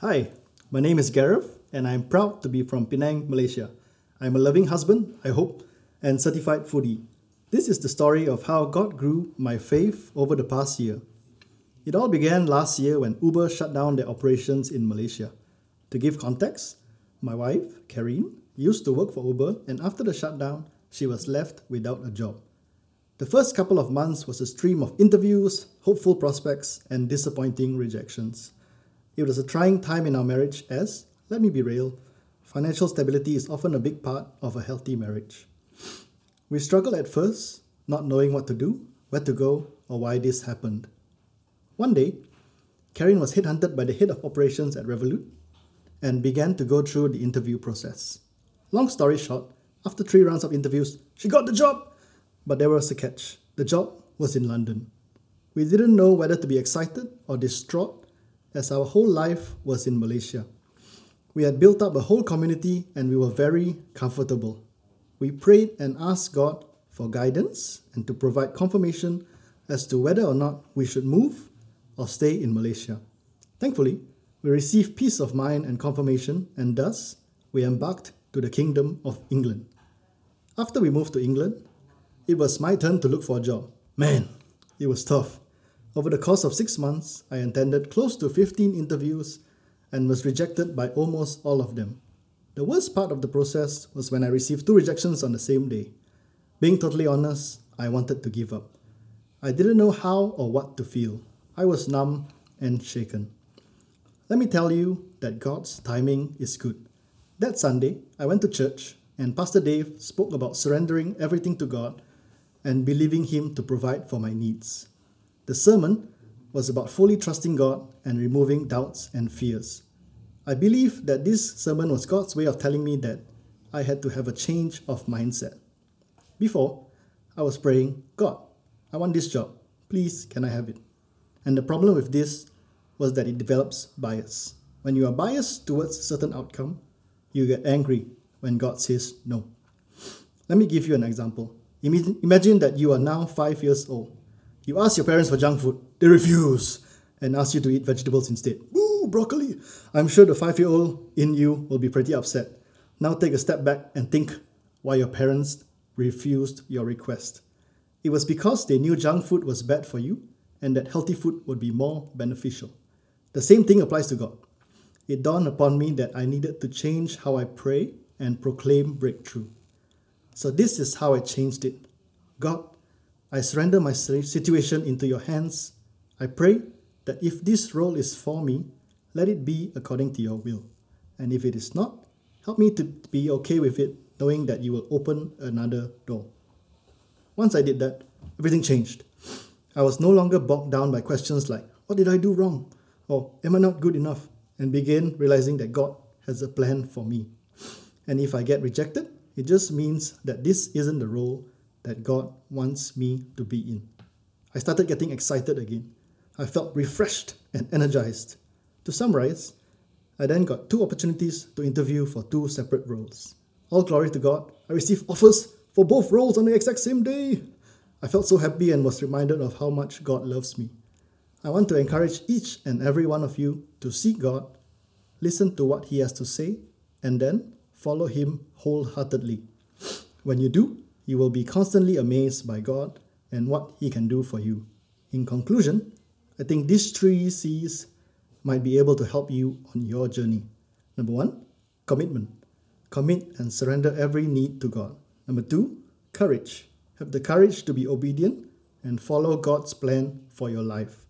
Hi, my name is Gareth, and I'm proud to be from Penang, Malaysia. I'm a loving husband, I hope, and certified foodie. This is the story of how God grew my faith over the past year. It all began last year when Uber shut down their operations in Malaysia. To give context, my wife, Karine, used to work for Uber, and after the shutdown, she was left without a job. The first couple of months was a stream of interviews, hopeful prospects, and disappointing rejections. It was a trying time in our marriage as, let me be real, financial stability is often a big part of a healthy marriage. We struggled at first, not knowing what to do, where to go, or why this happened. One day, Karine was headhunted by the head of operations at Revolut and began to go through the interview process. Long story short, after three rounds of interviews, she got the job! But there was a catch the job was in London. We didn't know whether to be excited or distraught as our whole life was in Malaysia. We had built up a whole community and we were very comfortable. We prayed and asked God for guidance and to provide confirmation as to whether or not we should move or stay in Malaysia. Thankfully, we received peace of mind and confirmation, and thus we embarked to the Kingdom of England. After we moved to England, it was my turn to look for a job. Man, it was tough. Over the course of six months, I attended close to 15 interviews and was rejected by almost all of them. The worst part of the process was when I received two rejections on the same day. Being totally honest, I wanted to give up. I didn't know how or what to feel. I was numb and shaken. Let me tell you that God's timing is good. That Sunday, I went to church and Pastor Dave spoke about surrendering everything to God and believing Him to provide for my needs. The sermon was about fully trusting God and removing doubts and fears. I believe that this sermon was God's way of telling me that I had to have a change of mindset. Before, I was praying, God, I want this job. Please, can I have it? And the problem with this was that it develops bias. When you are biased towards a certain outcome, you get angry when God says no. Let me give you an example. Imagine that you are now five years old you ask your parents for junk food, they refuse and ask you to eat vegetables instead. Ooh, broccoli! I'm sure the five year old in you will be pretty upset. Now take a step back and think why your parents refused your request. It was because they knew junk food was bad for you and that healthy food would be more beneficial. The same thing applies to God. It dawned upon me that I needed to change how I pray and proclaim breakthrough. So, this is how I changed it God, I surrender my situation into your hands. I pray that if this role is for me, let it be according to your will. And if it is not, help me to be okay with it, knowing that you will open another door. Once I did that, everything changed. I was no longer bogged down by questions like, What did I do wrong? or Am I not good enough? and began realizing that God has a plan for me. And if I get rejected, it just means that this isn't the role that God wants me to be in. I started getting excited again. I felt refreshed and energized. To summarize, I then got two opportunities to interview for two separate roles. All glory to God, I received offers for both roles on the exact same day. I felt so happy and was reminded of how much God loves me. I want to encourage each and every one of you to seek God, listen to what He has to say, and then follow Him wholeheartedly. When you do, you will be constantly amazed by God and what He can do for you. In conclusion, I think these three C's might be able to help you on your journey. Number one, commitment. Commit and surrender every need to God. Number two, courage. Have the courage to be obedient and follow God's plan for your life.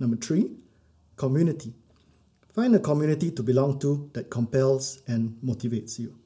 Number three, community. Find a community to belong to that compels and motivates you.